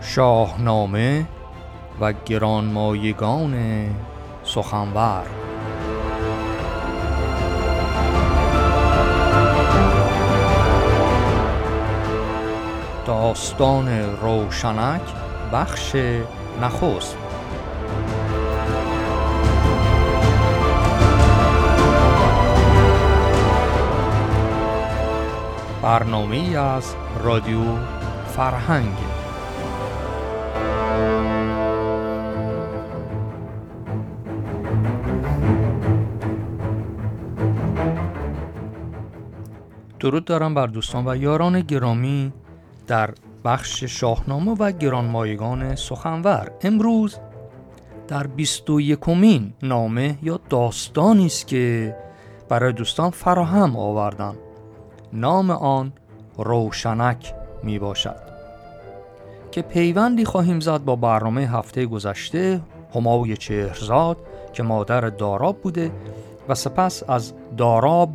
شاهنامه و گرانمایگان سخنور. داستان روشنک بخش نخست. برنامه از رادیو فرهنگ. درود دارم بر دوستان و یاران گرامی در بخش شاهنامه و گرانمایگان سخنور. امروز در بیست و یکمین نامه یا داستانی است که برای دوستان فراهم آوردم. نام آن روشنک می باشد. که پیوندی خواهیم زد با برنامه هفته گذشته همای چهرزاد که مادر داراب بوده و سپس از داراب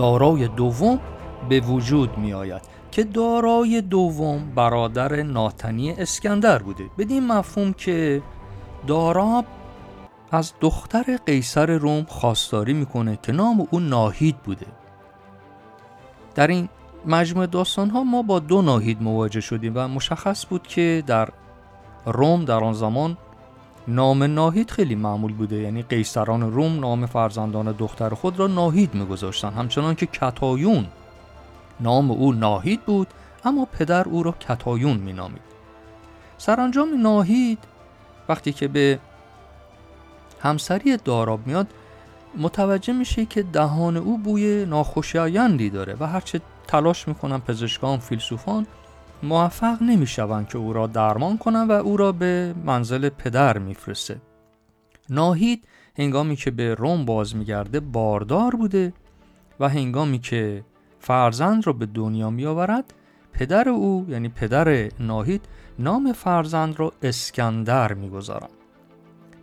دارای دوم به وجود می آید که دارای دوم برادر ناتنی اسکندر بوده. بدین مفهوم که داراب از دختر قیصر روم خواستاری می‌کنه که نام او ناهید بوده. در این مجموعه داستان ها ما با دو ناهید مواجه شدیم و مشخص بود که در روم در آن زمان نام ناهید خیلی معمول بوده. یعنی قیصران روم نام فرزندان دختر خود را ناهید میگذاشتن. همچنان که کتایون نام او ناهید بود اما پدر او را کتایون مینامید. سرانجام ناهید وقتی که به همسری داراب میاد متوجه میشه که دهان او بوی ناخوشایندی داره و هرچه تلاش می‌کنن پزشکان فیلسوفان موفق نمی‌شوند که او را درمان کنند و او را به منزل پدر میفرسته. ناهید هنگامی که به روم باز میگرده باردار بوده و هنگامی که فرزند را به دنیا میآورد پدر او یعنی پدر ناهید نام فرزند را اسکندر می‌گذارد.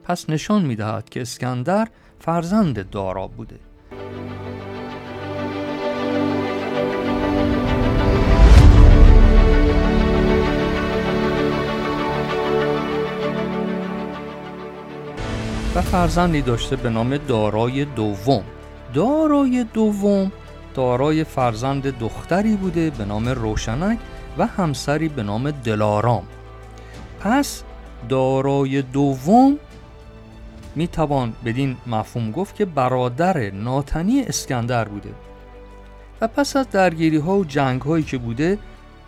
پس نشان می‌دهد که اسکندر فرزند دارا بوده. فرزندی داشته به نام دارای دوم. دارای دوم دارای فرزند دختری بوده به نام روشنک و همسری به نام دلارام. پس دارای دوم می توان بدین مفهوم گفت که برادر ناتنی اسکندر بوده. و پس از درگیری ها و جنگ هایی که بوده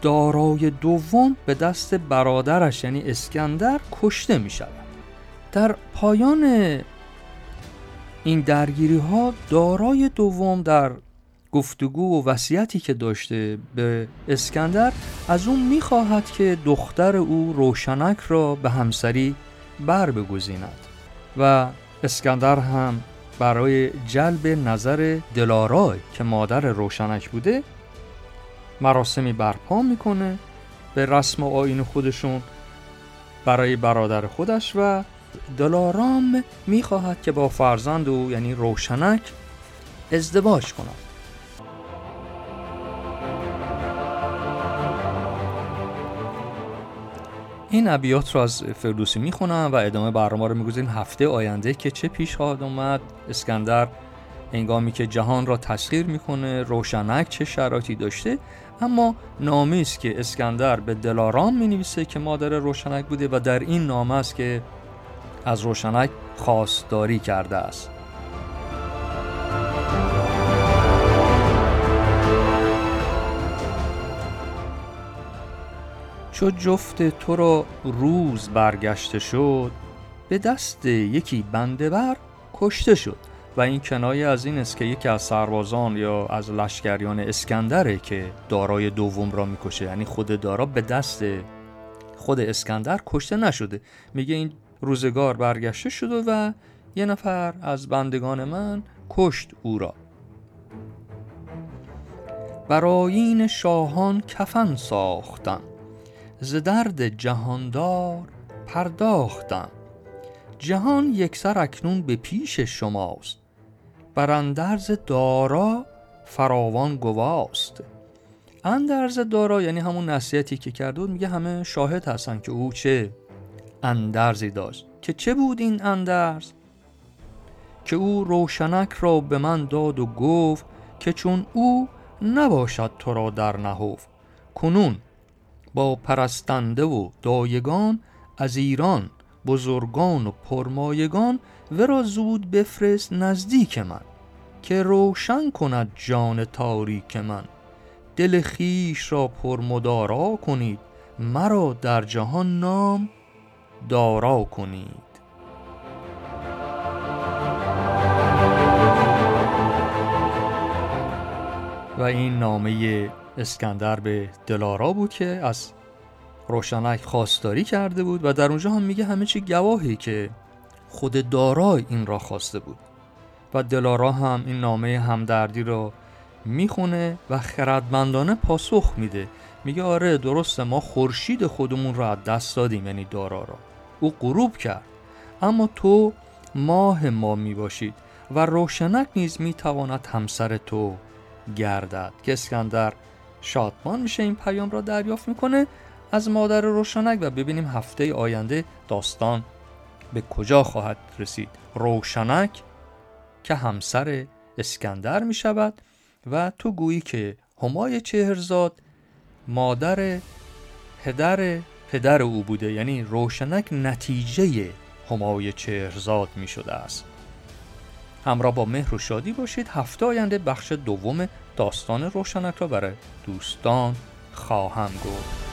دارای دوم به دست برادرش یعنی اسکندر کشته می شود در پایان این درگیری ها دارای دوم در گفتگو و وصیتی که داشته به اسکندر از اون می‌خواهد که دختر او روشنک را به همسری بر بگزیند و اسکندر هم برای جلب نظر دلارای که مادر روشنک بوده مراسمی برپا می‌کنه به رسم آین خودشون برای برادر خودش و دلارام می‌خواهد که با فرزند او یعنی روشنک ازدواج کند. این ابیات رو از فردوسی می‌خونم و ادامه برنامه رو می‌گذاریم هفته آینده که چه پیش خواهد اومد. اسکندر هنگامی که جهان را تسخیر می‌کنه روشنک چه شرایطی داشته؟ اما نامه است که اسکندر به دلارام می که مادر روشنک بوده و در این نامه است که از روشنک خواستاری کرده است. چو جفت تو را روز برگشته شد به دست یکی بنده بر کشته شد. و این کنایه از این است که یکی از سربازان یا از لشکریان اسکندره که دارای دوم را می‌کشه یعنی خود دارا به دست خود اسکندر کشته نشده. میگه این روزگار برگشته شده و یه نفر از بندگان من کشت او را. براین شاهان کفن ساختم ز درد جهاندار پرداختم. جهان یکسر اکنون به پیش شماست بر اندرز دارا فراوان گواست. اندرز دارا یعنی همون نصیحتی که بود میگه همه شاهد هستن که او چه؟ اندرزی داشت. که چه بود این اندرز؟ که او روشنک را به من داد و گفت که چون او نباشد تو را در نهوف کنون با پرستنده و دایگان از ایران بزرگان و پرمایگان ورا زود بفرست نزدیک من که روشن کند جان تاریک من. دل خیش را پرمدارا کنید مرا در جهان نام دارا کنید. و این نامه اسکندر به دلارا بود که از روشنک خواستاری کرده بود و در اونجا هم میگه همه چی گواهی که خود دارای این را خواسته بود. و دلارا هم این نامه همدردی رو می‌خونه و خردمندانه پاسخ میده. میگه آره درسته ما خورشید خودمون رو از دست دادیم یعنی دارا را. او غروب کرد. اما تو ماه ما می‌باشید و روشنک نیز می‌تواند همسر تو گردد. که اسکندر شادمان میشه این پیام را دریافت می‌کنه. از مادر روشنک و ببینیم هفته آینده داستان به کجا خواهد رسید. روشنک که همسر اسکندر می شود و تو گویی که همای چهرزاد مادر پدر پدر او بوده یعنی روشنک نتیجه همای چهرزاد می شده است. همراه با مهر و شادی باشید هفته آینده بخش دوم داستان روشنک را برای دوستان خواهم گفت.